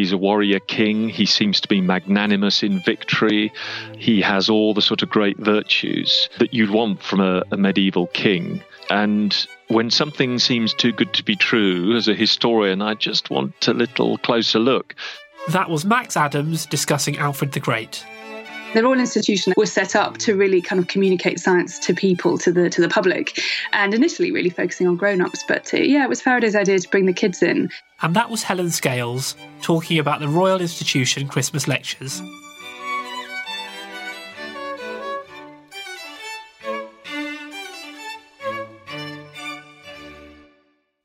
He's a warrior king. He seems to be magnanimous in victory. He has all the sort of great virtues that you'd want from a, a medieval king. And when something seems too good to be true, as a historian, I just want a little closer look. That was Max Adams discussing Alfred the Great. The Royal Institution was set up to really kind of communicate science to people, to the to the public, and initially really focusing on grown-ups. But uh, yeah, it was Faraday's idea to bring the kids in. And that was Helen Scales talking about the Royal Institution Christmas lectures.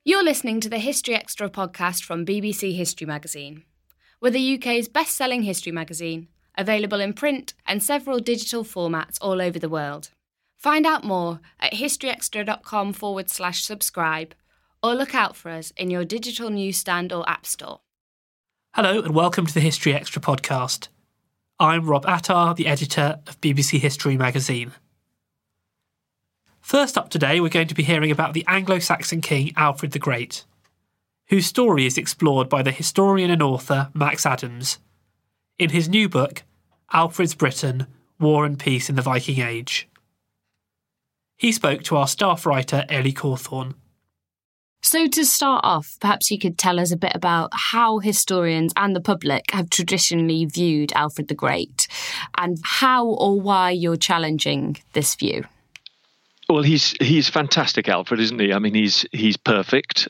You're listening to the History Extra podcast from BBC History Magazine. We're the UK's best selling history magazine, available in print and several digital formats all over the world. Find out more at historyextra.com forward slash subscribe or look out for us in your digital newsstand or app store. Hello and welcome to the History Extra podcast. I'm Rob Attar, the editor of BBC History magazine. First up today, we're going to be hearing about the Anglo Saxon king Alfred the Great, whose story is explored by the historian and author Max Adams in his new book, Alfred's Britain War and Peace in the Viking Age. He spoke to our staff writer Ellie Cawthorne. So, to start off, perhaps you could tell us a bit about how historians and the public have traditionally viewed Alfred the Great and how or why you're challenging this view. Well, he's he's fantastic, Alfred, isn't he? I mean, he's he's perfect.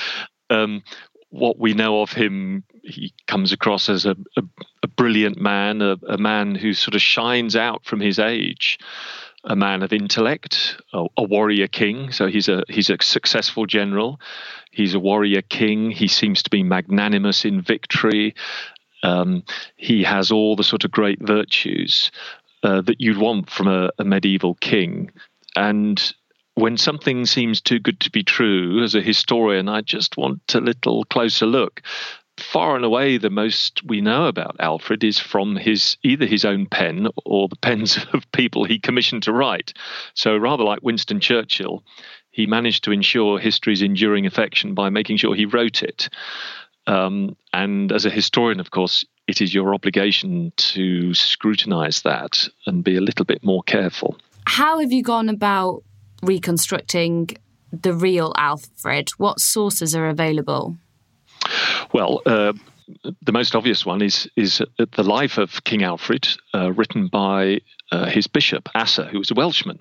um, what we know of him, he comes across as a, a, a brilliant man, a, a, man who sort of shines out from his age, a man of intellect, a, warrior king. So he's a he's a successful general. He's a warrior king. He seems to be magnanimous in victory. Um, he has all the sort of great virtues uh, that you'd want from a, a medieval king. And when something seems too good to be true, as a historian, I just want a little closer look. Far and away, the most we know about Alfred is from his either his own pen or the pens of people he commissioned to write. So, rather like Winston Churchill, he managed to ensure history's enduring affection by making sure he wrote it. Um, and as a historian, of course, it is your obligation to scrutinize that and be a little bit more careful. How have you gone about reconstructing the real Alfred? What sources are available? Well, uh, the most obvious one is is the life of King Alfred, uh, written by uh, his bishop Asser, who was a Welshman.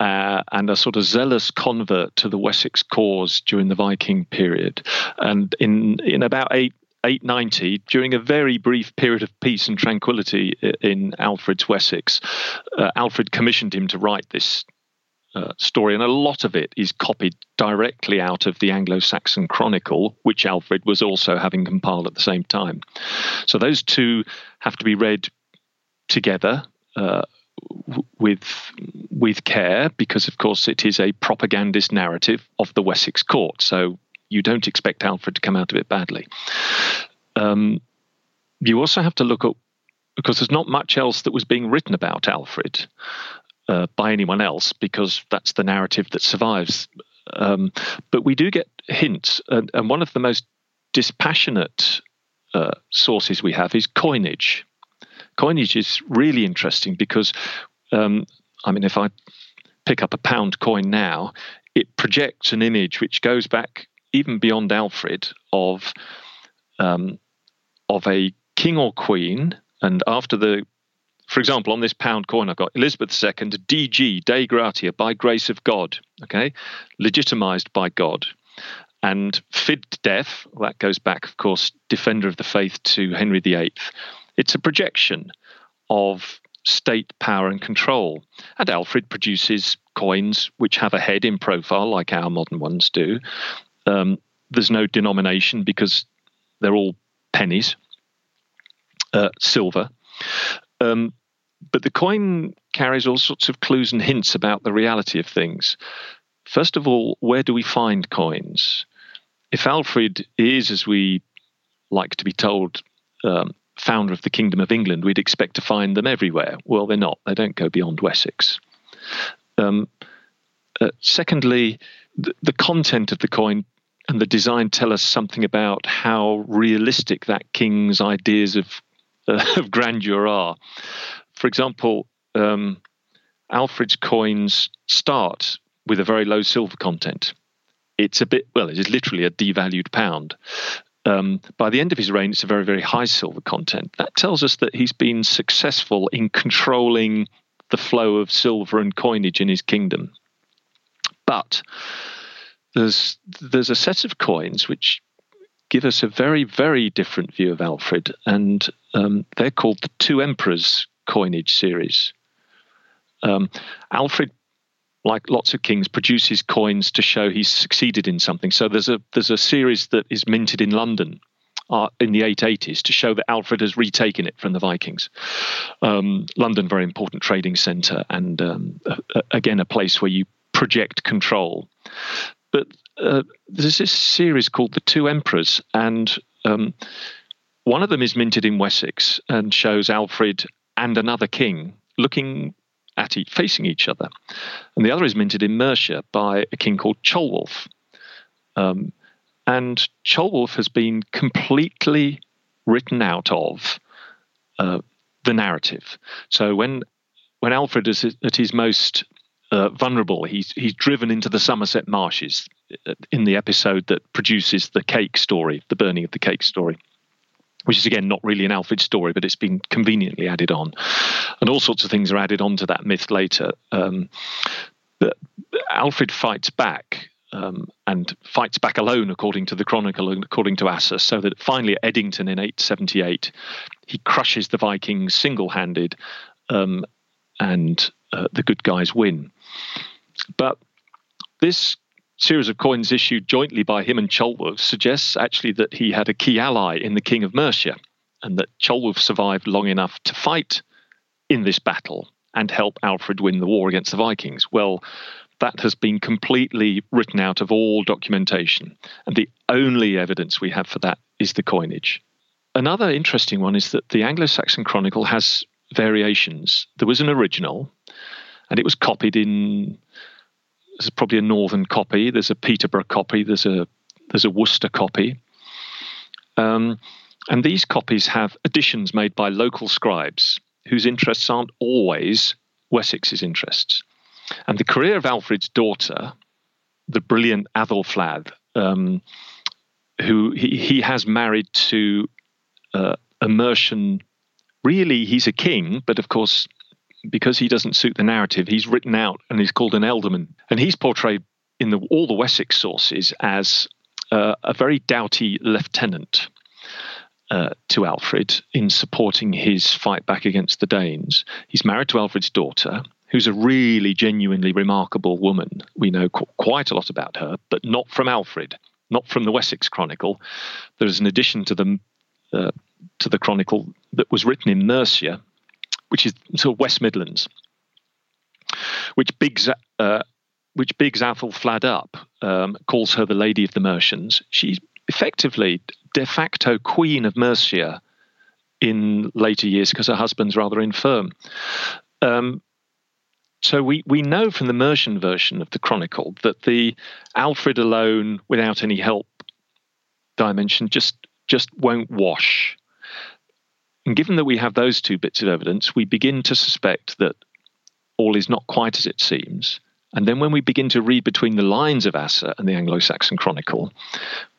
uh, and a sort of zealous convert to the Wessex cause during the Viking period. And in in about eight 890, during a very brief period of peace and tranquility in Alfred's Wessex, uh, Alfred commissioned him to write this uh, story, and a lot of it is copied directly out of the Anglo Saxon Chronicle, which Alfred was also having compiled at the same time. So those two have to be read together. Uh, with with care because of course it is a propagandist narrative of the Wessex court so you don't expect Alfred to come out of it badly um, you also have to look at because there's not much else that was being written about Alfred uh, by anyone else because that's the narrative that survives. Um, but we do get hints, and, and one of the most dispassionate uh, sources we have is coinage. Coinage is really interesting because, um, I mean, if I pick up a pound coin now, it projects an image which goes back even beyond Alfred of um, of a king or queen, and after the for example, on this pound coin, I've got Elizabeth II, DG, Dei Gratia, by grace of God, okay, legitimized by God. And Fid Def, that goes back, of course, defender of the faith to Henry VIII. It's a projection of state power and control. And Alfred produces coins which have a head in profile, like our modern ones do. Um, there's no denomination because they're all pennies, uh, silver. Um, but the coin carries all sorts of clues and hints about the reality of things. First of all, where do we find coins? If Alfred is, as we like to be told, um, founder of the Kingdom of England, we'd expect to find them everywhere. Well, they're not. They don't go beyond Wessex. Um, uh, secondly, the, the content of the coin and the design tell us something about how realistic that king's ideas of, uh, of grandeur are for example, um, Alfred's coins start with a very low silver content. It's a bit, well, it is literally a devalued pound. Um, by the end of his reign, it's a very, very high silver content. That tells us that he's been successful in controlling the flow of silver and coinage in his kingdom. But there's there's a set of coins which give us a very, very different view of Alfred, and um, they're called the Two Emperors coinage series. Um, Alfred, like lots of kings, produces coins to show he's succeeded in something. So there's a there's a series that is minted in London uh, in the 880s to show that Alfred has retaken it from the Vikings. Um, London, very important trading centre, and um, again a place where you project control. But uh, there's this series called the Two Emperors, and um, one of them is minted in Wessex and shows Alfred and another king looking at each, facing each other. And the other is minted in Mercia by a king called Ceolwulf. Um, and Ceolwulf has been completely written out of uh, the narrative. So when when Alfred is at his most uh, vulnerable, he's he's driven into the Somerset marshes uh, in the episode that produces the cake story, the burning of the cake story which is again not really an Alfred story, but it's been conveniently added on, and all sorts of things are added onto that myth later. Um, but Alfred fights back. Um, and fights back alone, according to the Chronicle and according to Asser, so that finally at Edington in 878, he crushes the Vikings single handed um, and uh, the good guys win. But this series of coins issued jointly by him and Ceolwulf suggests actually that he had a key ally in the King of Mercia, and that Ceolwulf survived long enough to fight in this battle and help Alfred win the war against the Vikings. Well, that has been completely written out of all documentation, and the only evidence we have for that is the coinage. Another interesting one is that the Anglo Saxon Chronicle has variations. There was an original, and it was copied in there's probably a northern copy. There's a Peterborough copy. There's a there's a Worcester copy. Um, and these copies have additions made by local scribes whose interests aren't always Wessex's interests. And the career of Alfred's daughter, the brilliant Athelflaed, um, who he, he, has married to uh, a Mercian. Really, he's a king, but of course, because he doesn't suit the narrative, he's written out and he's called an ealdorman. And he's portrayed in the, all the Wessex sources as uh, a very doughty lieutenant uh, to Alfred in supporting his fight back against the Danes. He's married to Alfred's daughter, who's a really genuinely remarkable woman. We know qu- quite a lot about her, but not from Alfred, not from the Wessex Chronicle. There's an addition to the uh, to the Chronicle that was written in Mercia, which is sort of West Midlands, which bigs uh, which bigs Athelflaed up, um, calls her the Lady of the Mercians. She's effectively de facto Queen of Mercia in later years because her husband's rather infirm. Um, so we, we know from the Mercian version of the Chronicle that the Alfred alone, without any help dimension, just just won't wash. And given that we have those two bits of evidence, we begin to suspect that all is not quite as it seems. And then when we begin to read between the lines of Asser and the Anglo Saxon Chronicle,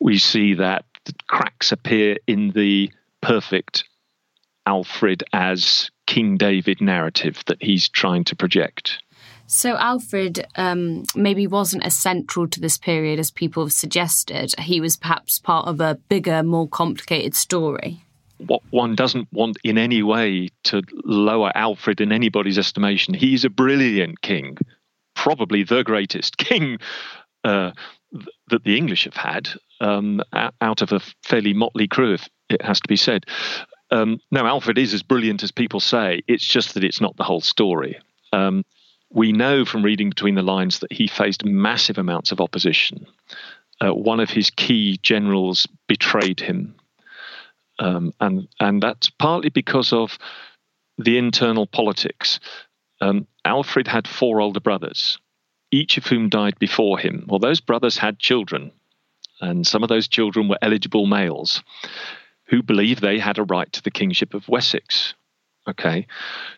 we see that cracks appear in the perfect Alfred as King David narrative that he's trying to project. So Alfred um, maybe wasn't as central to this period as people have suggested. He was perhaps part of a bigger, more complicated story. What one doesn't want in any way to lower Alfred in anybody's estimation. He's a brilliant king, probably the greatest king uh, that the English have had um, out of a fairly motley crew, if it has to be said. Um, no, Alfred is as brilliant as people say. It's just that it's not the whole story. Um, we know from reading between the lines that he faced massive amounts of opposition. Uh, one of his key generals betrayed him, um, and and that's partly because of the internal politics. Um, Alfred had four older brothers, each of whom died before him. Well, those brothers had children, and some of those children were eligible males who believed they had a right to the kingship of Wessex. Okay,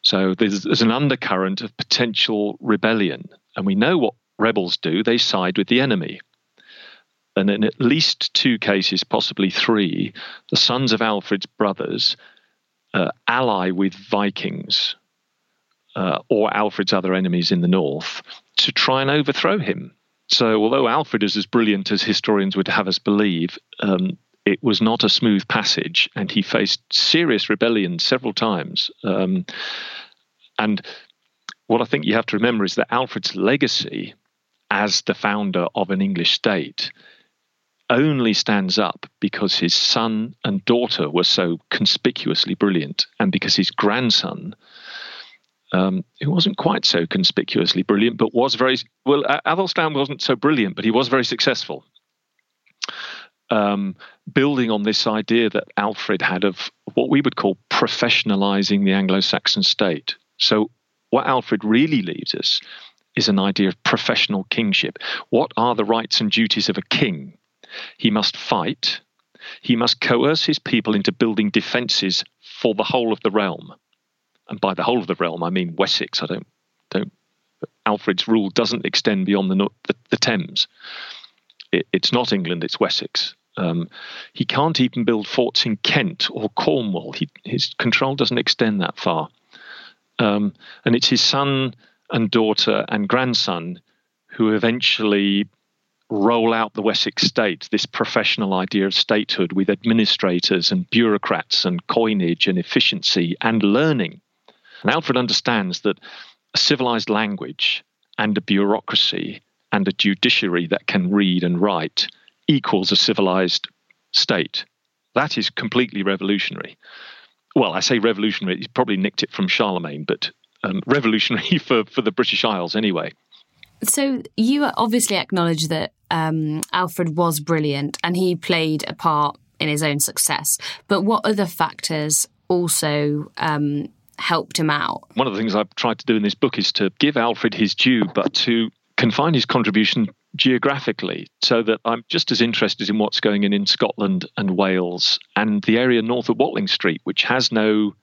so there's, there's an undercurrent of potential rebellion, and we know what rebels do they side with the enemy. And in at least two cases, possibly three, the sons of Alfred's brothers uh, ally with Vikings uh, or Alfred's other enemies in the north to try and overthrow him. So, although Alfred is as brilliant as historians would have us believe, um, it was not a smooth passage, and he faced serious rebellion several times. Um, and what I think you have to remember is that Alfred's legacy as the founder of an English state only stands up because his son and daughter were so conspicuously brilliant, and because his grandson um, who wasn't quite so conspicuously brilliant, but was very well. Athelstan wasn't so brilliant, but he was very successful. Um, building on this idea that Alfred had of what we would call professionalizing the Anglo Saxon state. So, what Alfred really leaves us is an idea of professional kingship. What are the rights and duties of a king? He must fight, he must coerce his people into building defenses for the whole of the realm and by the whole of the realm, I mean Wessex. I don't don't. Alfred's rule doesn't extend beyond the the, the Thames. It, it's not England; it's Wessex. Um, he can't even build forts in Kent or Cornwall. He, his control doesn't extend that far. Um, and it's his son and daughter and grandson who eventually roll out the Wessex state, this professional idea of statehood with administrators and bureaucrats and coinage and efficiency and learning. And Alfred understands that a civilized language and a bureaucracy and a judiciary that can read and write equals a civilized state. That is completely revolutionary. Well, I say revolutionary, he probably nicked it from Charlemagne, but um, revolutionary for, for the British Isles anyway. So you obviously acknowledge that um, Alfred was brilliant and he played a part in his own success. But what other factors also um, helped him out. One of the things I've tried to do in this book is to give Alfred his due, but to confine his contribution geographically so that I'm just as interested in what's going on in Scotland and Wales and the area north of Watling Street, which has no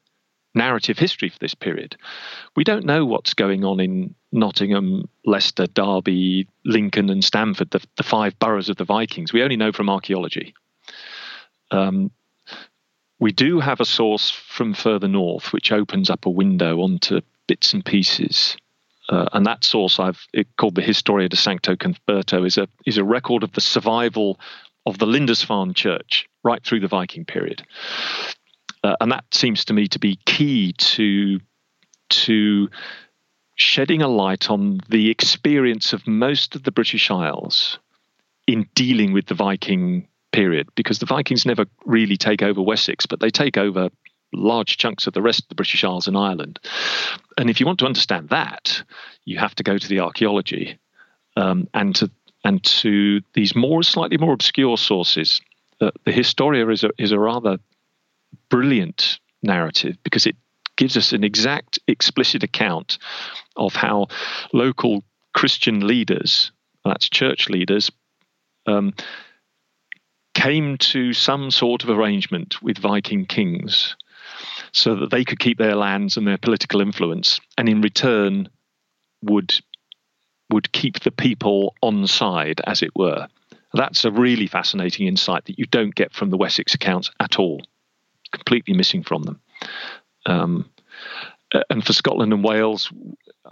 narrative history for this period. We don't know what's going on in Nottingham, Leicester, Derby, Lincoln, and Stamford, the, the five boroughs of the Vikings. We only know from archaeology. Um, we do have a source from further north which opens up a window onto bits and pieces. Uh, and that source I've called the Historia de Sancto Cuthberto is a is a record of the survival of the Lindisfarne Church right through the Viking period, uh, and that seems to me to be key to to shedding a light on the experience of most of the British Isles in dealing with the Viking period, because the Vikings never really take over Wessex, but they take over large chunks of the rest of the British Isles and Ireland. And if you want to understand that, you have to go to the archaeology um, and to and to these more slightly more obscure sources. Uh, the Historia is a is a rather brilliant narrative because it gives us an exact, explicit account of how local Christian leaders, that's church leaders, um, came to some sort of arrangement with Viking kings so that they could keep their lands and their political influence, and in return would would keep the people on side, as it were. That's a really fascinating insight that you don't get from the Wessex accounts at all, completely missing from them. Um, and for Scotland and Wales,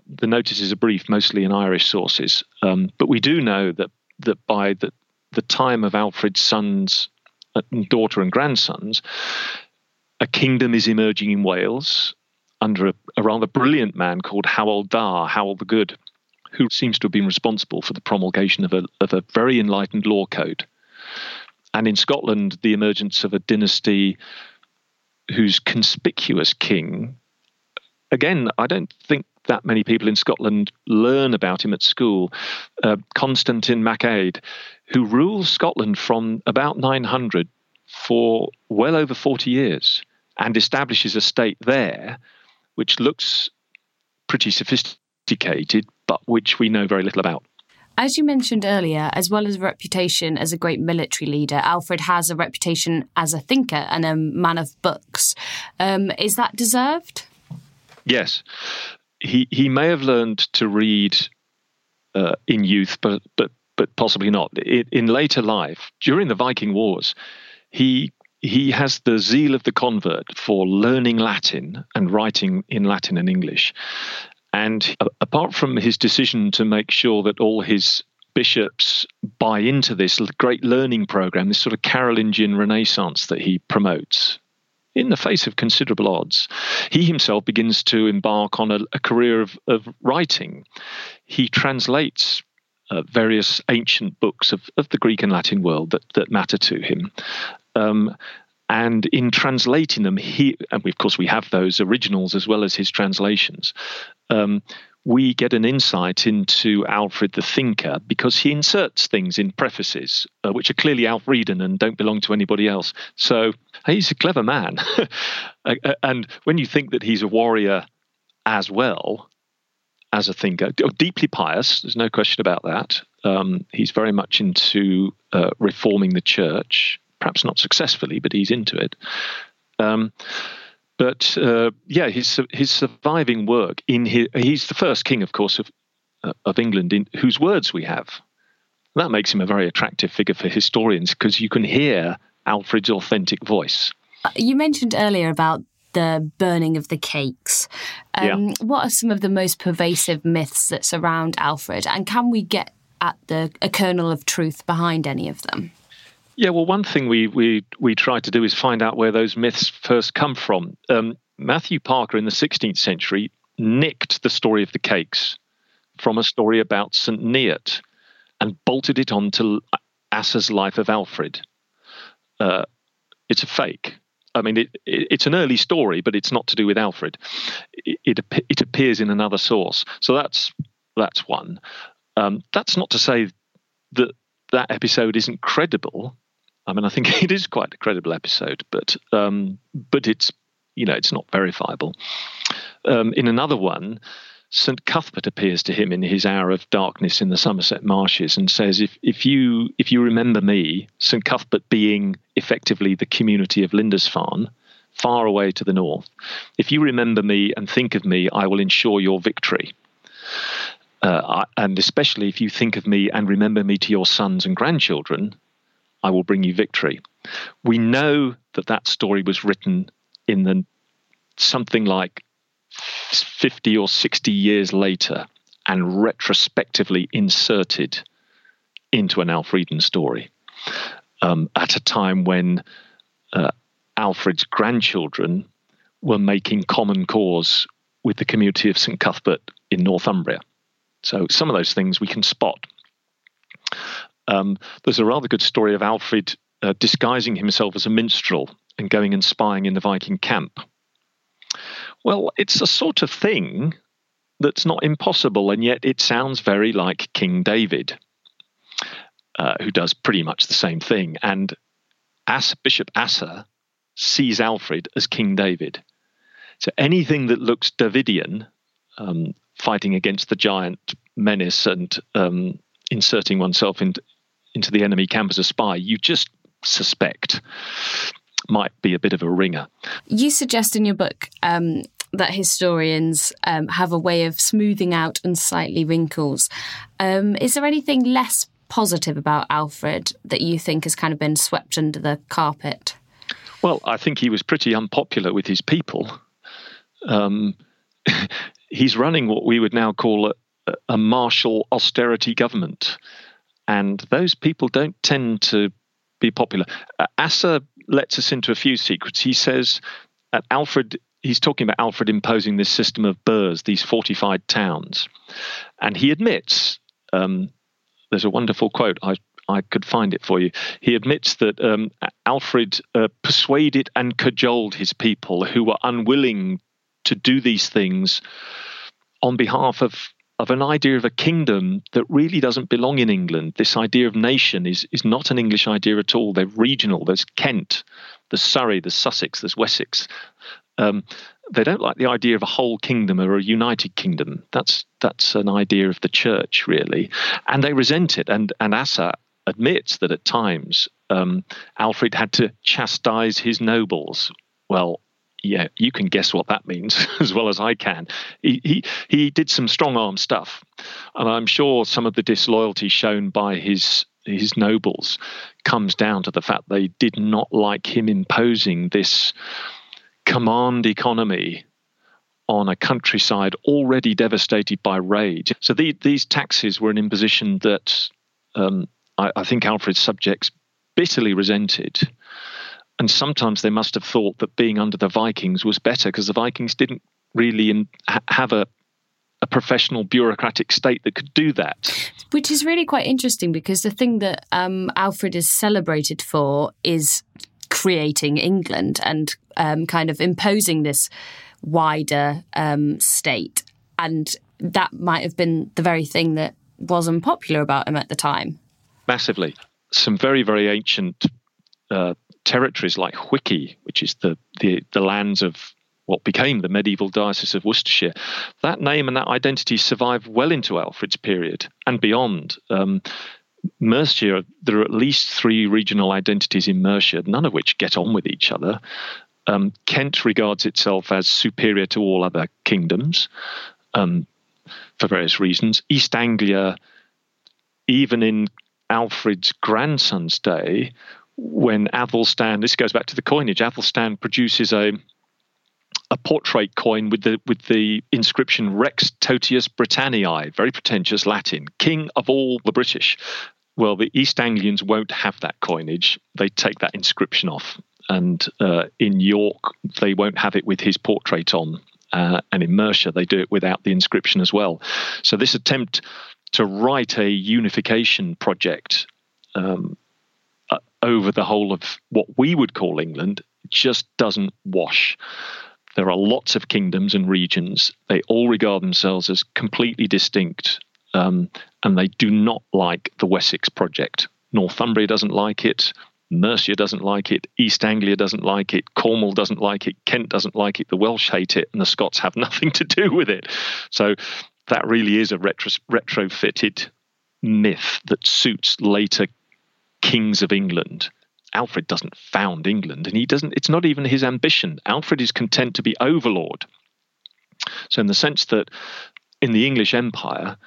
the notices are brief, mostly in Irish sources. Um, but we do know that that by the, the time of Alfred's sons, uh, daughter, and grandsons, a kingdom is emerging in Wales under a, a rather brilliant man called Howel Dda, Howel the Good, who seems to have been responsible for the promulgation of a, of a very enlightened law code. And in Scotland, the emergence of a dynasty whose conspicuous king, again, I don't think that many people in Scotland learn about him at school, uh, Constantine MacAid, who rules Scotland from about 900 for well over 40 years and establishes a state there which looks pretty sophisticated, but which we know very little about. As you mentioned earlier, as well as a reputation as a great military leader, Alfred has a reputation as a thinker and a man of books. Um, is that deserved? Yes. He, he may have learned to read uh, in youth, but, but, but possibly not. In, in later life, during the Viking Wars, he he has the zeal of the convert for learning Latin and writing in Latin and English. And apart from his decision to make sure that all his bishops buy into this great learning program, this sort of Carolingian Renaissance that he promotes, in the face of considerable odds, he himself begins to embark on a, a career of, of, writing. He translates uh, various ancient books of, of the Greek and Latin world that, that matter to him. Um, and in translating them, he and of course we have those originals as well as his translations. Um, we get an insight into Alfred the thinker because he inserts things in prefaces uh, which are clearly Alfredan and don't belong to anybody else. So he's a clever man. And when you think that he's a warrior as well as a thinker, deeply pious, there's no question about that. Um, he's very much into uh, reforming the church perhaps not successfully, but he's into it. Um, but uh, yeah, his his surviving work in his, he's the first king, of course, of uh, of England in whose words we have. That makes him a very attractive figure for historians because you can hear Alfred's authentic voice. Uh, you mentioned earlier about the burning of the cakes. Um, yeah. What are some of the most pervasive myths that surround Alfred, and can we get at the a kernel of truth behind any of them? Yeah, well, one thing we we we try to do is find out where those myths first come from. Um, Matthew Parker in the 16th century nicked the story of the cakes from a story about St. Neot and bolted it onto Asser's life of Alfred. Uh, it's a fake. I mean, it, it, it's an early story, but it's not to do with Alfred. It, it, it appears in another source. So that's that's one. Um, that's not to say that that episode isn't credible. I mean, I think it is quite a credible episode, but um, but it's you know it's not verifiable. Um, in another one, St Cuthbert appears to him in his hour of darkness in the Somerset marshes and says, "If if you if you remember me, St Cuthbert being effectively the community of Lindisfarne." Far away to the north. If you remember me and think of me, I will ensure your victory. Uh, and especially if you think of me and remember me to your sons and grandchildren, I will bring you victory. We know that that story was written in the something like 50 or 60 years later and retrospectively inserted into an Alfredan story um, at a time when uh, Alfred's grandchildren were making common cause with the community of St Cuthbert in Northumbria. So some of those things we can spot. Um, there's a rather good story of Alfred uh, disguising himself as a minstrel and going and spying in the Viking camp. Well, it's a sort of thing that's not impossible, and yet it sounds very like King David, uh, who does pretty much the same thing. And As, Bishop Asser sees Alfred as King David. So anything that looks Davidian, um, fighting against the giant menace and um, inserting oneself in, into the enemy camp as a spy, you just suspect might be a bit of a ringer. You suggest in your book um, that historians um, have a way of smoothing out unsightly wrinkles. Um, is there anything less positive about Alfred that you think has kind of been swept under the carpet? Well, I think he was pretty unpopular with his people. Um, he's running what we would now call a, a martial austerity government. And those people don't tend to be popular. Uh, Asser lets us into a few secrets. He says that Alfred, he's talking about Alfred imposing this system of burhs, these fortified towns. And he admits, um, there's a wonderful quote, I, I could find it for you. He admits that um, Alfred uh, persuaded and cajoled his people who were unwilling to do these things on behalf of of an idea of a kingdom that really doesn't belong in England. This idea of nation is, is not an English idea at all. They're regional. There's Kent, there's Surrey, there's Sussex, there's Wessex. Um, they don't like the idea of a whole kingdom or a united kingdom. That's that's an idea of the church, really, and they resent it. And and Asser admits that at times um, Alfred had to chastise his nobles. Well, yeah, you can guess what that means as well as I can. He, he he did some strong arm stuff, and I'm sure some of the disloyalty shown by his his nobles comes down to the fact they did not like him imposing this command economy on a countryside already devastated by rage. So the, these taxes were an imposition that um, I, I think Alfred's subjects bitterly resented and sometimes they must have thought that being under the Vikings was better because the Vikings didn't really in, ha- have a a professional bureaucratic state that could do that. Which is really quite interesting because the thing that um, Alfred is celebrated for is creating England and um, kind of imposing this wider um, state. And that might have been the very thing that wasn't popular about him at the time. Massively. Some very, very ancient uh, territories like Hwicce, which is the, the, the lands of what became the medieval Diocese of Worcestershire, that name and that identity survived well into Alfred's period and beyond. Um, Mercia, there are at least three regional identities in Mercia, none of which get on with each other. Um, Kent regards itself as superior to all other kingdoms um, for various reasons. East Anglia, even in Alfred's grandson's day, when Athelstan, this goes back to the coinage, Athelstan produces a a portrait coin with the with the inscription Rex Totius Britanniae, very pretentious Latin, King of all the British. Well, the East Anglians won't have that coinage; they take that inscription off, and uh, in York they won't have it with his portrait on, uh, and in Mercia they do it without the inscription as well. So this attempt to write a unification project um, over the whole of what we would call England just doesn't wash. There are lots of kingdoms and regions. They all regard themselves as completely distinct, um, and they do not like the Wessex project. Northumbria doesn't like it. Mercia doesn't like it. East Anglia doesn't like it. Cornwall doesn't like it. Kent doesn't like it. The Welsh hate it, and the Scots have nothing to do with it. So that really is a retro- retrofitted myth that suits later kings of England. Alfred doesn't found England, and he doesn't. It's not even his ambition. Alfred is content to be overlord. So, in the sense that in the English Empire,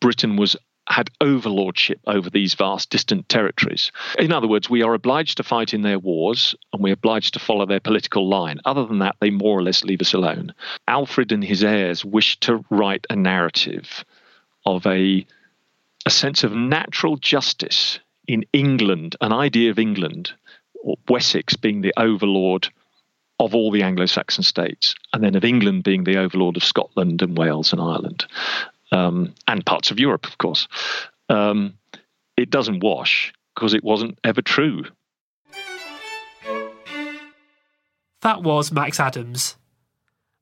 Britain was had overlordship over these vast distant territories. In other words, we are obliged to fight in their wars and we're obliged to follow their political line. Other than that, they more or less leave us alone. Alfred and his heirs wished to write a narrative of a, a sense of natural justice in England, an idea of England, or Wessex being the overlord of all the Anglo Saxon states, and then of England being the overlord of Scotland and Wales and Ireland um, and parts of Europe, of course. Um, it doesn't wash because it wasn't ever true. That was Max Adams.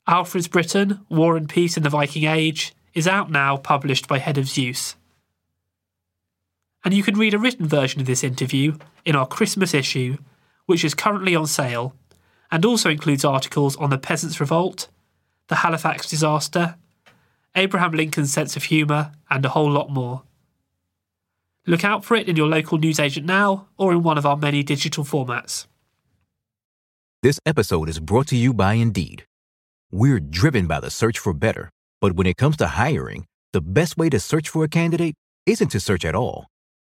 Alfred's Britain, War and Peace in the Viking Age, is out now, published by Head of Zeus. And you can read a written version of this interview in our Christmas issue, which is currently on sale, and also includes articles on the Peasants' Revolt, the Halifax disaster, Abraham Lincoln's sense of humour, and a whole lot more. Look out for it in your local newsagent now or in one of our many digital formats. This episode is brought to you by Indeed. We're driven by the search for better, but when it comes to hiring, the best way to search for a candidate isn't to search at all.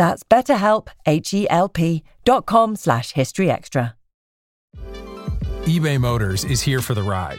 That's betterhelp, H-E-L-P dot com slash historyextra eBay Motors is here for the ride.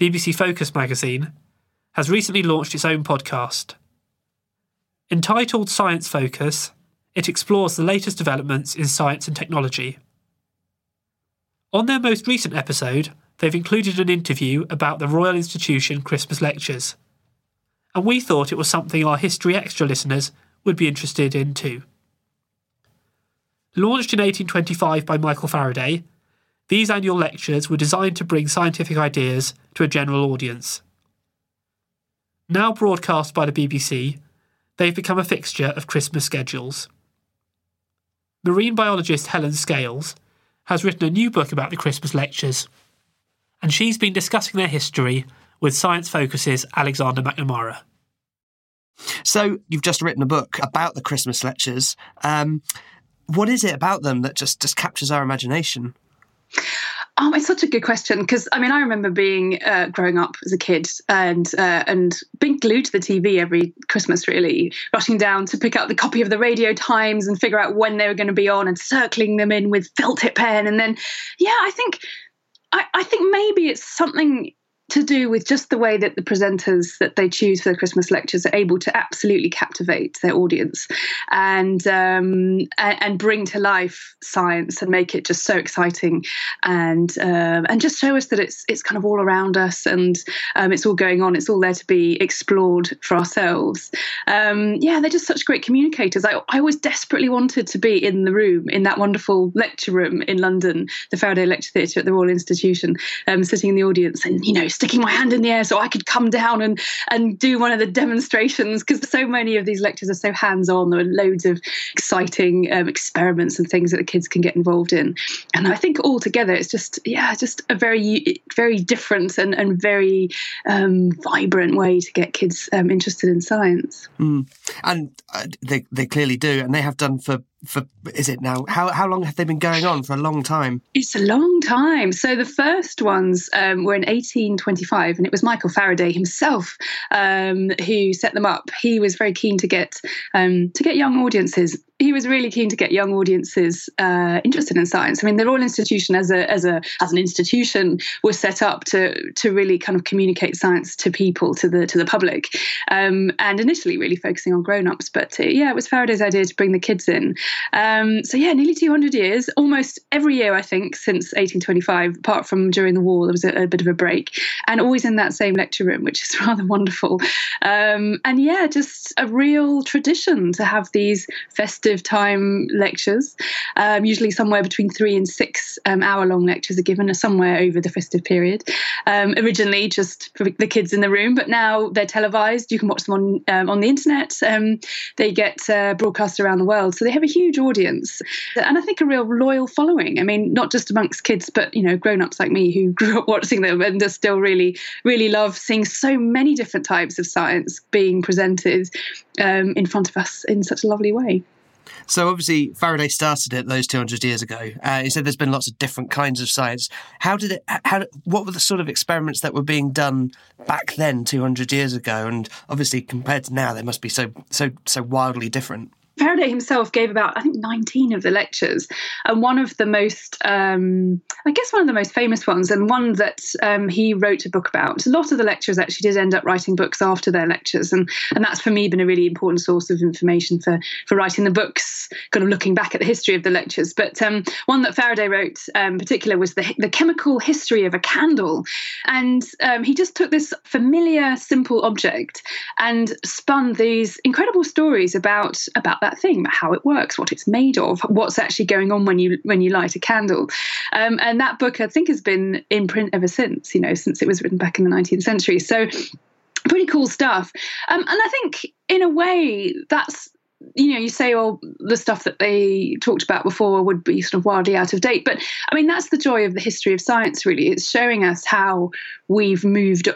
BBC Focus magazine, has recently launched its own podcast. Entitled Science Focus, it explores the latest developments in science and technology. On their most recent episode, they've included an interview about the Royal Institution Christmas lectures. And we thought it was something our History Extra listeners would be interested in too. Launched in 1825 by Michael Faraday, these annual lectures were designed to bring scientific ideas to a general audience. Now broadcast by the BBC, they've become a fixture of Christmas schedules. Marine biologist Helen Scales has written a new book about the Christmas lectures, and she's been discussing their history with Science Focus's Alexander McNamara. So, you've just written a book about the Christmas lectures. Um, what is it about them that just, just captures our imagination? Oh, it's such a good question because I mean I remember being uh, growing up as a kid and uh, and being glued to the TV every Christmas, really rushing down to pick up the copy of the Radio Times and figure out when they were going to be on and circling them in with felt tip pen, and then yeah, I think I, I think maybe it's something to do with just the way that the presenters that they choose for the Christmas lectures are able to absolutely captivate their audience and um, and, bring to life science and make it just so exciting and uh, and just show us that it's it's kind of all around us and um, it's all going on. It's all there to be explored for ourselves. Um, yeah, they're just such great communicators. I, I always desperately wanted to be in the room in that wonderful lecture room in London, the Faraday Lecture Theatre at the Royal Institution, um, sitting in the audience and you know sticking my hand in the air so I could come down and and do one of the demonstrations because so many of these lectures are so hands-on. There are loads of exciting um, experiments and things that the kids can get involved in, and I think altogether it's just yeah, just a very very different and and very um, vibrant way to get kids um, interested in science. Mm. And uh, they they clearly do, and they have done for for is it now how how long have they been going on for a long time it's a long time so the first ones um, were in 1825 and it was michael faraday himself um, who set them up he was very keen to get um, to get young audiences he was really keen to get young audiences uh, interested in science. I mean, the Royal Institution as a as a as an institution was set up to to really kind of communicate science to people, to the to the public, um, and initially really focusing on grown ups. But uh, yeah, it was Faraday's idea to bring the kids in. Um, so yeah, nearly 200 years, almost every year I think since 1825, apart from during the war, there was a, a bit of a break, and always in that same lecture room, which is rather wonderful. Um, and yeah, just a real tradition to have these festive time lectures. Um, usually somewhere between three and six um, hour long lectures are given, somewhere over the festive period. Um, originally just for the kids in the room, but now they're televised. You can watch them on um, on the internet. They get uh, broadcast around the world, so they have a huge audience and I think a real loyal following. I mean, not just amongst kids, but you know, grown ups like me who grew up watching them and just still really, really love seeing so many different types of science being presented um, in front of us in such a lovely way. So obviously Faraday started it those 200 years ago. Uh, he said there's been lots of different kinds of science. How did it? How? What were the sort of experiments that were being done back then, 200 years ago? And obviously compared to now, they must be so so so wildly different. Faraday himself gave about, I think, 19 of the lectures. And one of the most, um, I guess, one of the most famous ones, and one that um, he wrote a book about. A lot of the lecturers actually did end up writing books after their lectures. And, and that's for me been a really important source of information for, for writing the books, kind of looking back at the history of the lectures. But um, one that Faraday wrote um, in particular was the, the chemical history of a candle. And um, he just took this familiar, simple object and spun these incredible stories about, about that that thing, how it works, what it's made of, what's actually going on when you when you light a candle. Um, and that book, I think, has been in print ever since. You know, since it was written back in the 19th century. So pretty cool stuff. Um, and I think, in a way, that's you know, you say all oh, the stuff that they talked about before would be sort of wildly out of date. But I mean, that's the joy of the history of science, really. It's showing us how we've moved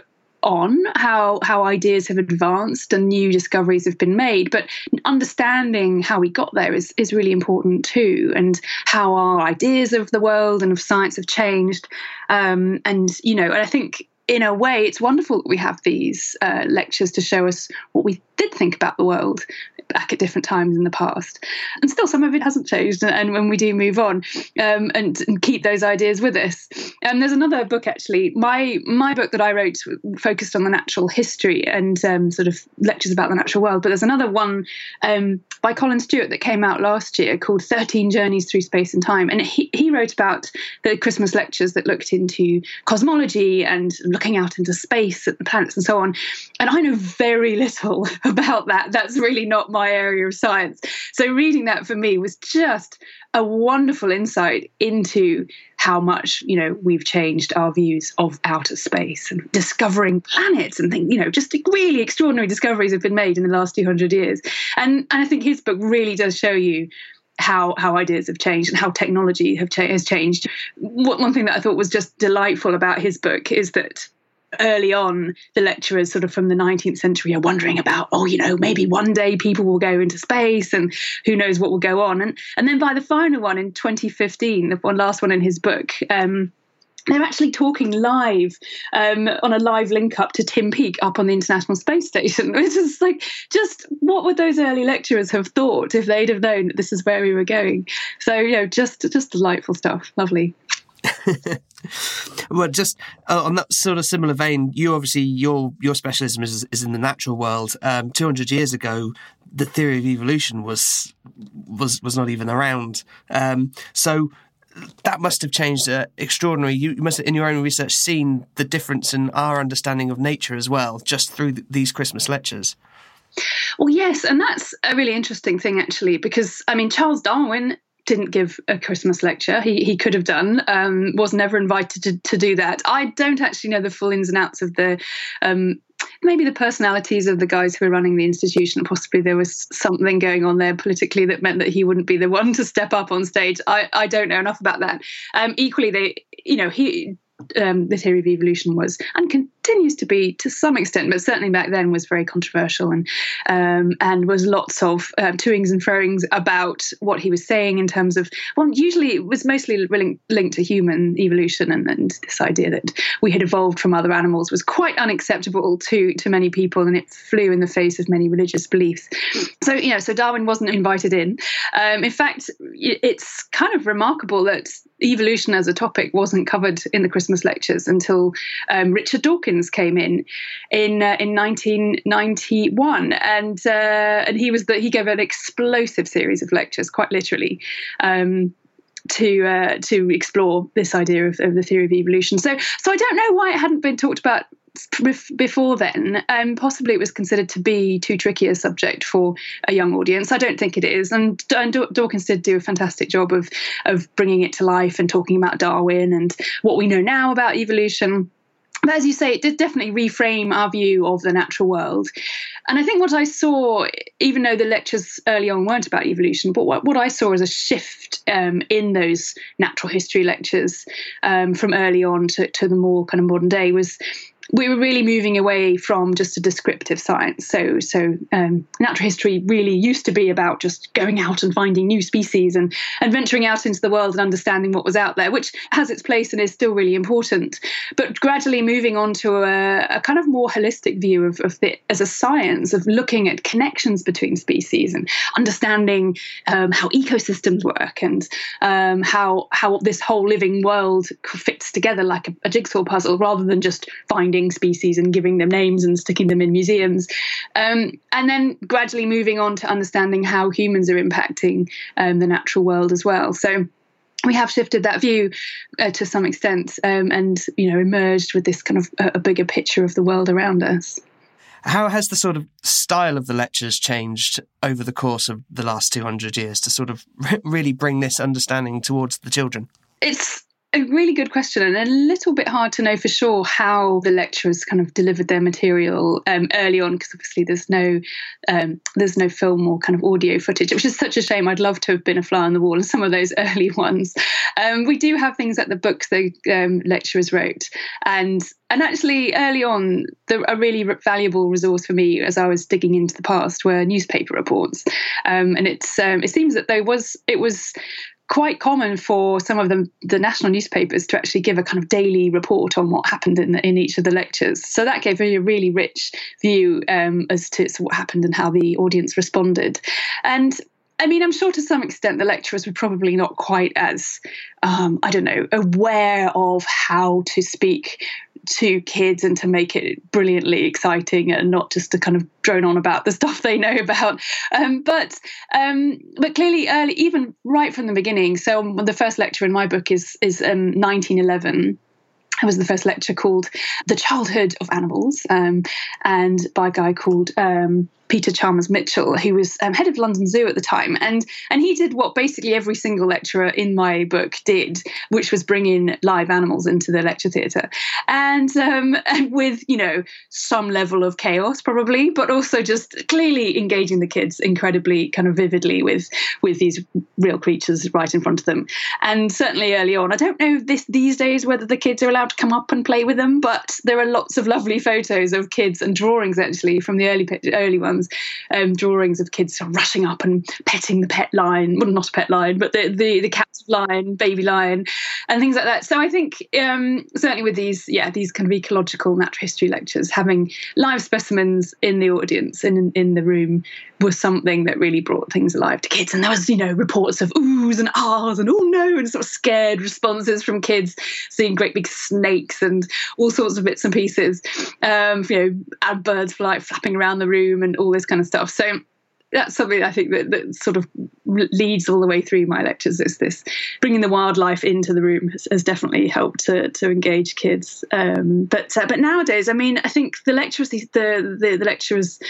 on how how ideas have advanced and new discoveries have been made but understanding how we got there is is really important too and how our ideas of the world and of science have changed. Um, and you know and i think in a way, it's wonderful that we have these uh, lectures to show us what we did think about the world back at different times in the past. And still, some of it hasn't changed. And when we do move on um, and, and, keep those ideas with us. And there's another book, actually. My, my book that I wrote focused on the natural history and um, sort of lectures about the natural world. But there's another one um, by Colin Stuart that came out last year called 13 Journeys Through Space and Time. And he, he wrote about the Christmas lectures that looked into cosmology and looking out into space at the planets and so on. And I know very little about that. That's really not my area of science. So reading that for me was just a wonderful insight into how much you know we've changed our views of outer space and discovering planets and things you know just really extraordinary discoveries have been made in the last 200 years and and i think his book really does show you how how ideas have changed and how technology have cha- has changed. One thing that I thought was just delightful about his book is that early on, the lecturers sort of from the 19th century are wondering about, oh, you know, maybe one day people will go into space and who knows what will go on. And and then by the final one in 2015, the one last one in his book, um, they're actually talking live um, on a live link up to Tim Peake up on the International Space Station. Which is like, just what would those early lecturers have thought if they'd have known that this is where we were going? So, you know, just just delightful stuff. Lovely. Well, just uh, on that sort of similar vein, you obviously your your specialism is is in the natural world. Um, Two hundred years ago, the theory of evolution was was was not even around. Um, so that must have changed uh, extraordinary. You must, have, in your own research, seen the difference in our understanding of nature as well, just through th- these Christmas lectures. Well, yes, and that's a really interesting thing, actually, because I mean, Charles Darwin didn't give a Christmas lecture. He he could have done. Um, was never invited to, to do that. I don't actually know the full ins and outs of the. Um, maybe the personalities of the guys who were running the institution. Possibly there was something going on there politically that meant that he wouldn't be the one to step up on stage. I, I don't know enough about that. Um, equally, they you know he um, the theory of evolution was and continues to be to some extent, but certainly back then was very controversial and um, and was lots of uh, toings and froings about what he was saying in terms of well, usually it was mostly linked to human evolution and, and this idea that we had evolved from other animals was quite unacceptable to to many people and it flew in the face of many religious beliefs. So you know, so Darwin wasn't invited in. Um, in fact, it's kind of remarkable that evolution as a topic wasn't covered in the Christmas lectures until um, Richard Dawkins came in in uh, in 1991, and uh, and he was the, he gave an explosive series of lectures, quite literally. Um, to uh, to explore this idea of, of, the theory of evolution. So so I don't know why it hadn't been talked about before then, um, possibly it was considered to be too tricky a subject for a young audience. I don't think it is, and, and Dawkins did do a fantastic job of of bringing it to life and talking about Darwin and what we know now about evolution. But as you say, it did definitely reframe our view of the natural world. And I think what I saw, even though the lectures early on weren't about evolution, but what, what I saw as a shift um, in those natural history lectures um, from early on to, to the more kind of modern day was we were really moving away from just a descriptive science. So, so um, natural history really used to be about just going out and finding new species and, and venturing out into the world and understanding what was out there, which has its place and is still really important. But gradually moving on to a, a kind of more holistic view of, of it as a science, of looking at connections between species and understanding um, how ecosystems work and um, how how this whole living world fits together like a, a jigsaw puzzle, rather than just finding finding species and giving them names and sticking them in museums. Um, and then gradually moving on to understanding how humans are impacting um, the natural world as well. So we have shifted that view uh, to some extent um, and you know emerged with this kind of a, a bigger picture of the world around us how has the sort of style of the lectures changed over the course of the last 200 years to sort of really bring this understanding towards the children? It's a really good question and a little bit hard to know for sure how the lecturers kind of delivered their material um, early on because obviously there's no um, there's no film or kind of audio footage which is such a shame. I'd love to have been a fly on the wall in some of those early ones. Um, we do have things like the books the um, lecturers wrote. And and actually early on the, a really valuable resource for me as I was digging into the past were newspaper reports. Um, and it's um, it seems that there was it was quite common for some of the, the national newspapers to actually give a kind of daily report on what happened in, the, in each of the lectures. So that gave me a really rich view um, as to, what happened and how the audience responded. And I mean, I'm sure to some extent the lecturers were probably not quite as, um, I don't know, aware of how to speak to kids and to make it brilliantly exciting and not just to kind of drone on about the stuff they know about. Um, but um, but clearly, early, even right from the beginning. So the first lecture in my book is is 1911 um, it was the first lecture called The Childhood of Animals, um, and by a guy called um, Peter Chalmers Mitchell, who was um, head of London Zoo at the time, and and he did what basically every single lecturer in my book did, which was bring in live animals into the lecture theatre, and um, and with you know some level of chaos probably, but also just clearly engaging the kids incredibly kind of vividly with with these real creatures right in front of them, and certainly early on, I don't know this these days whether the kids are allowed to come up and play with them, but there are lots of lovely photos of kids and drawings actually from the early early ones illustrations, um, drawings of kids rushing up and petting the pet lion. Well, not a pet lion, but the the, the captive lion, baby lion, and things like that. So I think um, certainly with these, yeah, these kind of ecological natural history lectures, having live specimens in the audience and in, in the room was something that really brought things alive to kids. And there was, you know, reports of oohs and ahs and oh no, and sort of scared responses from kids seeing great big snakes and all sorts of bits and pieces. Um, you know, birds like flapping around the room and all this kind of stuff. So that's something I think that, that sort of leads all the way through my lectures. Is this bringing the wildlife into the room has, has definitely helped to, to engage kids. Um, but uh, but nowadays, I mean, I think the lecturers, the the, the lecturers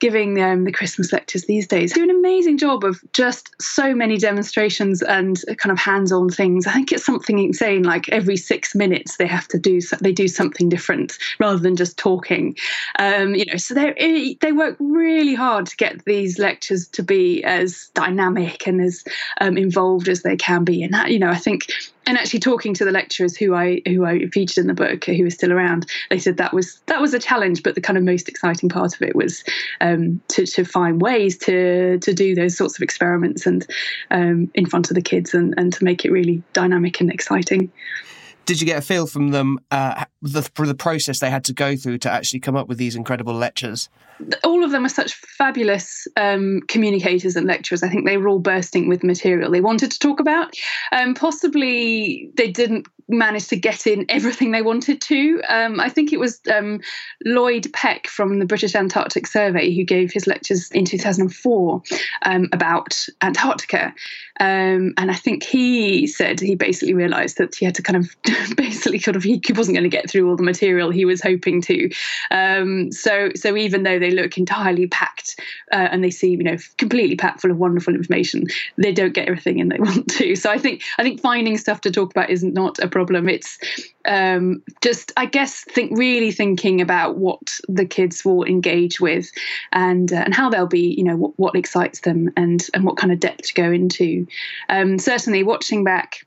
giving um, the Christmas lectures these days do an amazing job of just so many demonstrations and kind of hands-on things. I think it's something insane. Like every six minutes, they have to do they do something different rather than just talking. Um, you know, so they eh, they work really hard to get these lectures to be as dynamic and as um, involved as they can be. And that, you know, I think and actually talking to the lecturers who I who I featured in the book who are still around, they said that was that was a challenge, but the kind of most exciting part of it was um, to to find ways to to do those sorts of experiments and um, in front of the kids and and to make it really dynamic and exciting. Did you get a feel from them uh, the, the process they had to go through to actually come up with these incredible lectures? All of them are such fabulous um, communicators and lecturers. I think they were all bursting with material they wanted to talk about. Um, possibly they didn't manage to get in everything they wanted to. Um, I think it was um, Lloyd Peck from the British Antarctic Survey who gave his lectures in 2004 um, about Antarctica. Um, and I think he said he basically realised that he had to kind of basically sort of he wasn't going to get through all the material he was hoping to. Um, so so even though they look entirely packed uh, and they seem you know completely packed full of wonderful information, they don't get everything in they want to. So I think I think finding stuff to talk about is not a problem. It's um, just I guess think really thinking about what the kids will engage with and uh, and how they'll be you know what, what excites them and and what kind of depth to go into. Um, certainly watching back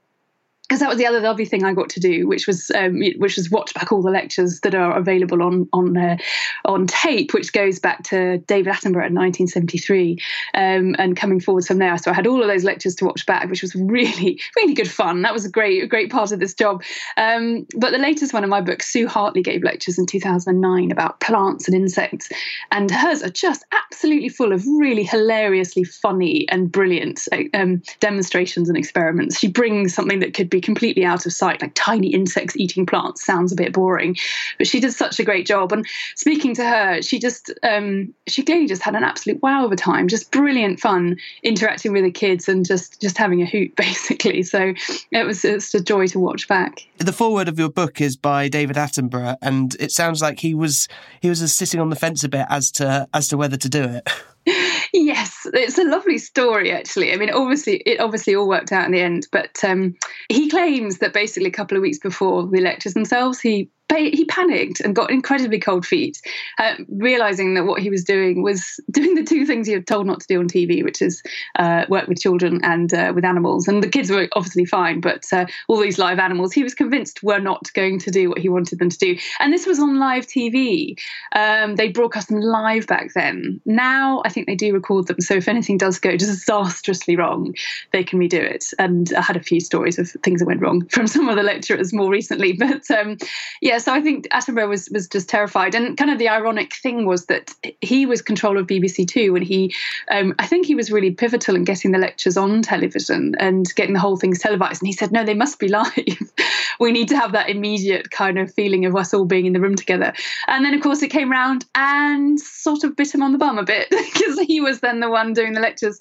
because that was the other lovely thing I got to do, which was um, which was watch back all the lectures that are available on on uh, on tape, which goes back to David Attenborough in 1973, um, and coming forward from there. So I had all of those lectures to watch back, which was really really good fun. That was a great a great part of this job. Um, but the latest one in my book, Sue Hartley gave lectures in 2009 about plants and insects, and hers are just absolutely full of really hilariously funny and brilliant um, demonstrations and experiments. She brings something that could be completely out of sight, like tiny insects eating plants. Sounds a bit boring, but she did such a great job. And speaking to her, she just um, she clearly just had an absolute wow of a time. Just brilliant fun interacting with the kids and just just having a hoot basically. So it was it's a joy to watch back. The foreword of your book is by David Attenborough, and it sounds like he was he was sitting on the fence a bit as to as to whether to do it. yes, it's a lovely story actually. I mean, obviously, it obviously all worked out in the end. But um, he claims that basically a couple of weeks before the lectures themselves, he he panicked and got incredibly cold feet, uh, realizing that what he was doing was doing the two things he had told not to do on TV, which is uh, work with children and uh, with animals. And the kids were obviously fine, but uh, all these live animals, he was convinced were not going to do what he wanted them to do. And this was on live TV. Um, they broadcast them live back then. Now I think they do record them. So if anything does go disastrously wrong, they can redo it. And I had a few stories of things that went wrong from some of the lecturers more recently. But um, yeah, so I think Attenborough was was just terrified. And kind of the ironic thing was that he was control of BBC Two, and he, um, I think he was really pivotal in getting the lectures on television and getting the whole thing televised. And he said, no, they must be live. we need to have that immediate kind of feeling of us all being in the room together. And then, of course, it came round and sort of bit him on the bum a bit because he was then the one doing the lectures.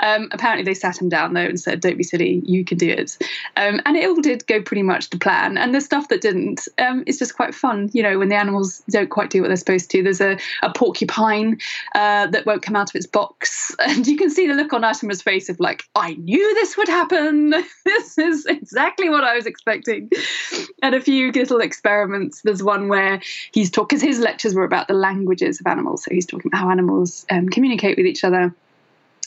Um, apparently, they sat him down though and said, "Don't be silly, you can do it." Um, and it all did go pretty much to plan. And the stuff that didn't um, is just quite fun. You know, when the animals don't quite do what they're supposed to. There's a, a porcupine uh, that won't come out of its box, and you can see the look on Attenborough's face of like, "I knew this would happen. this is exactly what I was expecting." and a few little experiments. There's one where he's talking because his lectures were about the languages of animals, so he's talking about how animals um, communicate with each other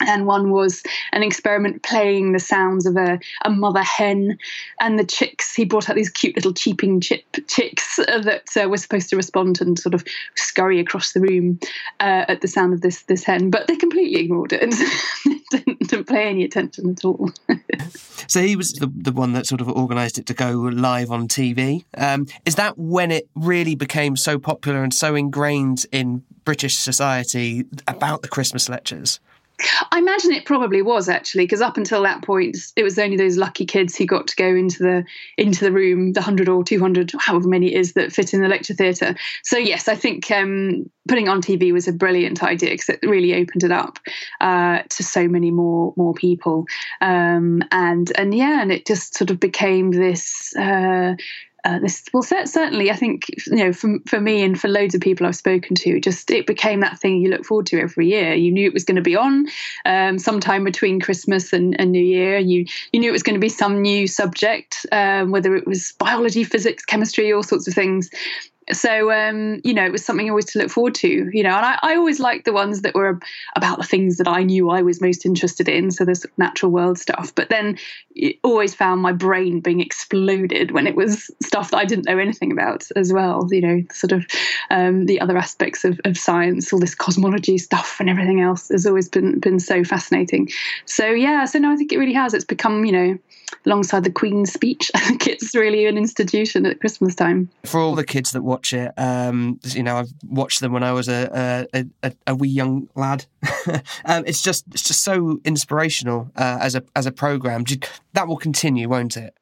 and one was an experiment playing the sounds of a, a mother hen and the chicks. He brought out these cute little cheeping chip, chicks uh, that uh, were supposed to respond and sort of scurry across the room uh, at the sound of this this hen, but they completely ignored it and didn't, didn't pay any attention at all. so he was the, the one that sort of organised it to go live on TV. Um, is that when it really became so popular and so ingrained in British society about the Christmas lectures? I imagine it probably was actually because up until that point, it was only those lucky kids who got to go into the into the room, the hundred or two hundred, however many it is that fit in the lecture theatre. So yes, I think um, putting on TV was a brilliant idea because it really opened it up uh, to so many more more people, um, and and yeah, and it just sort of became this. Uh, uh, this well certainly i think you know for, for me and for loads of people i've spoken to just it became that thing you look forward to every year. You knew it was going to be on um, sometime between christmas and, and, new year. You you knew it was going to be some new subject um, whether it was biology physics chemistry all sorts of things so um, you know it was something always to look forward to you know and I, I, always liked the ones that were about the things that i knew i was most interested in so this natural world stuff. But then it always found my brain being exploded when it was stuff that i didn't know anything about as well you know sort of um, the other aspects of, of science all this cosmology stuff and everything else has always been been so fascinating. So yeah so no i think it really has. It's become you know alongside the queen's speech i think it's really an institution at christmas time for all the kids that watch it. Um, you know, I've watched them when I was a a, a, a wee young lad. um, it's just it's just so inspirational uh, as a as a program. That will continue, won't it?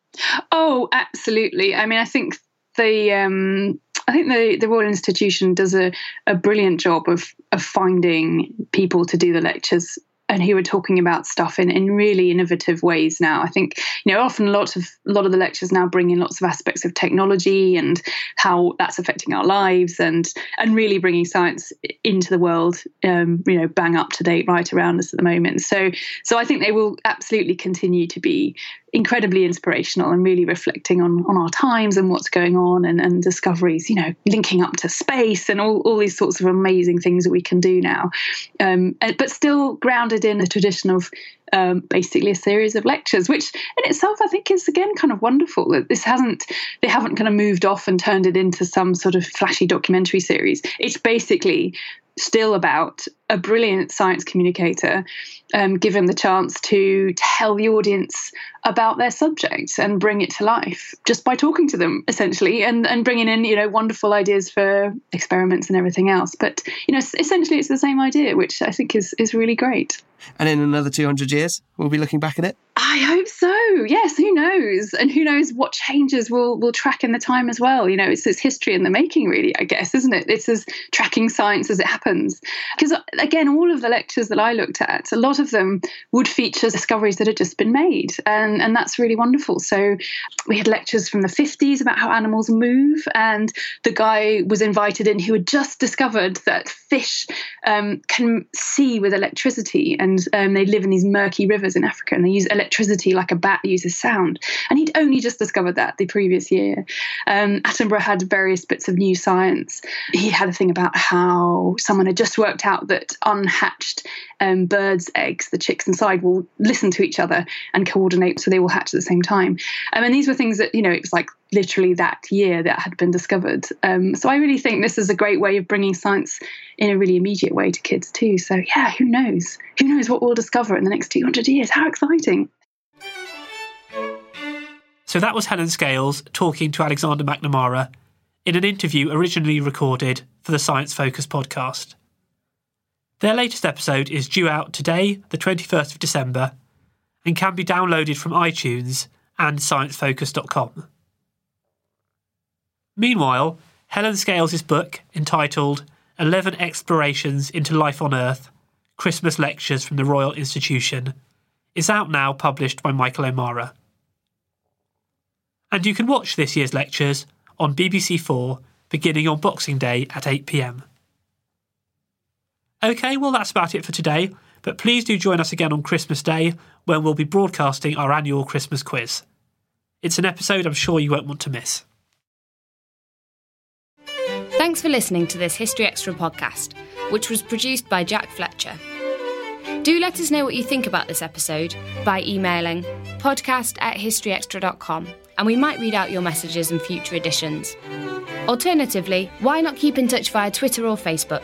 Oh, absolutely. I mean, I think the um, I think the, the Royal Institution does a, a brilliant job of of finding people to do the lectures and who are talking about stuff in, in really innovative ways now. I think you know often a lot of a lot of the lectures now bring in lots of aspects of technology and how that's affecting our lives and and really bringing science into the world. Um, you know, bang up to date right around us at the moment. So so I think they will absolutely continue to be incredibly inspirational and really reflecting on, on our times and what's going on and, and discoveries, you know, linking up to space and all, all these sorts of amazing things that we can do now. Um, but still grounded in the tradition of um, basically a series of lectures, which in itself I think is again kind of wonderful that this hasn't they haven't kind of moved off and turned it into some sort of flashy documentary series. It's basically still about a brilliant science communicator um, given the chance to tell the audience about their subject and bring it to life just by talking to them essentially and, and bringing in you know wonderful ideas for experiments and everything else but you know essentially it's the same idea which i think is is really great and in another 200 years we'll be looking back at it I hope so. Yes, who knows? And who knows what changes we'll we'll track in the time as well. You know, it's this history in the making, really. I guess, isn't it? It's as tracking science as it happens. Because again, all of the lectures that I looked at, a lot of them would feature discoveries that had just been made, and and that's really wonderful. So we had lectures from the 50s about how animals move, and the guy was invited in who had just discovered that fish um, can see with electricity, and um, they live in these murky rivers in Africa, and they use electricity like a bat uses sound. And he'd only just discovered that the previous year. Um, Attenborough had various bits of new science. He had a thing about how someone had just worked out that unhatched um, birds' eggs, the chicks inside, will listen to each other and coordinate so they will hatch at the same time. Um, and these were things that, you know, it was like literally that year that had been discovered. Um, so I really think this is a great way of bringing science in a really immediate way to kids too. So yeah, who knows? Who knows what we'll discover in the next 200 years? How exciting! So that was Helen Scales talking to Alexander McNamara in an interview originally recorded for the Science Focus podcast. Their latest episode is due out today, the 21st of December, and can be downloaded from iTunes and sciencefocus.com. Meanwhile, Helen Scales' book, entitled 11 Explorations into Life on Earth Christmas Lectures from the Royal Institution, is out now, published by Michael O'Mara. And you can watch this year's lectures on BBC4 beginning on Boxing Day at 8pm. OK, well, that's about it for today, but please do join us again on Christmas Day when we'll be broadcasting our annual Christmas quiz. It's an episode I'm sure you won't want to miss. Thanks for listening to this History Extra podcast, which was produced by Jack Fletcher. Do let us know what you think about this episode by emailing podcast at historyextra.com and we might read out your messages in future editions. Alternatively, why not keep in touch via Twitter or Facebook,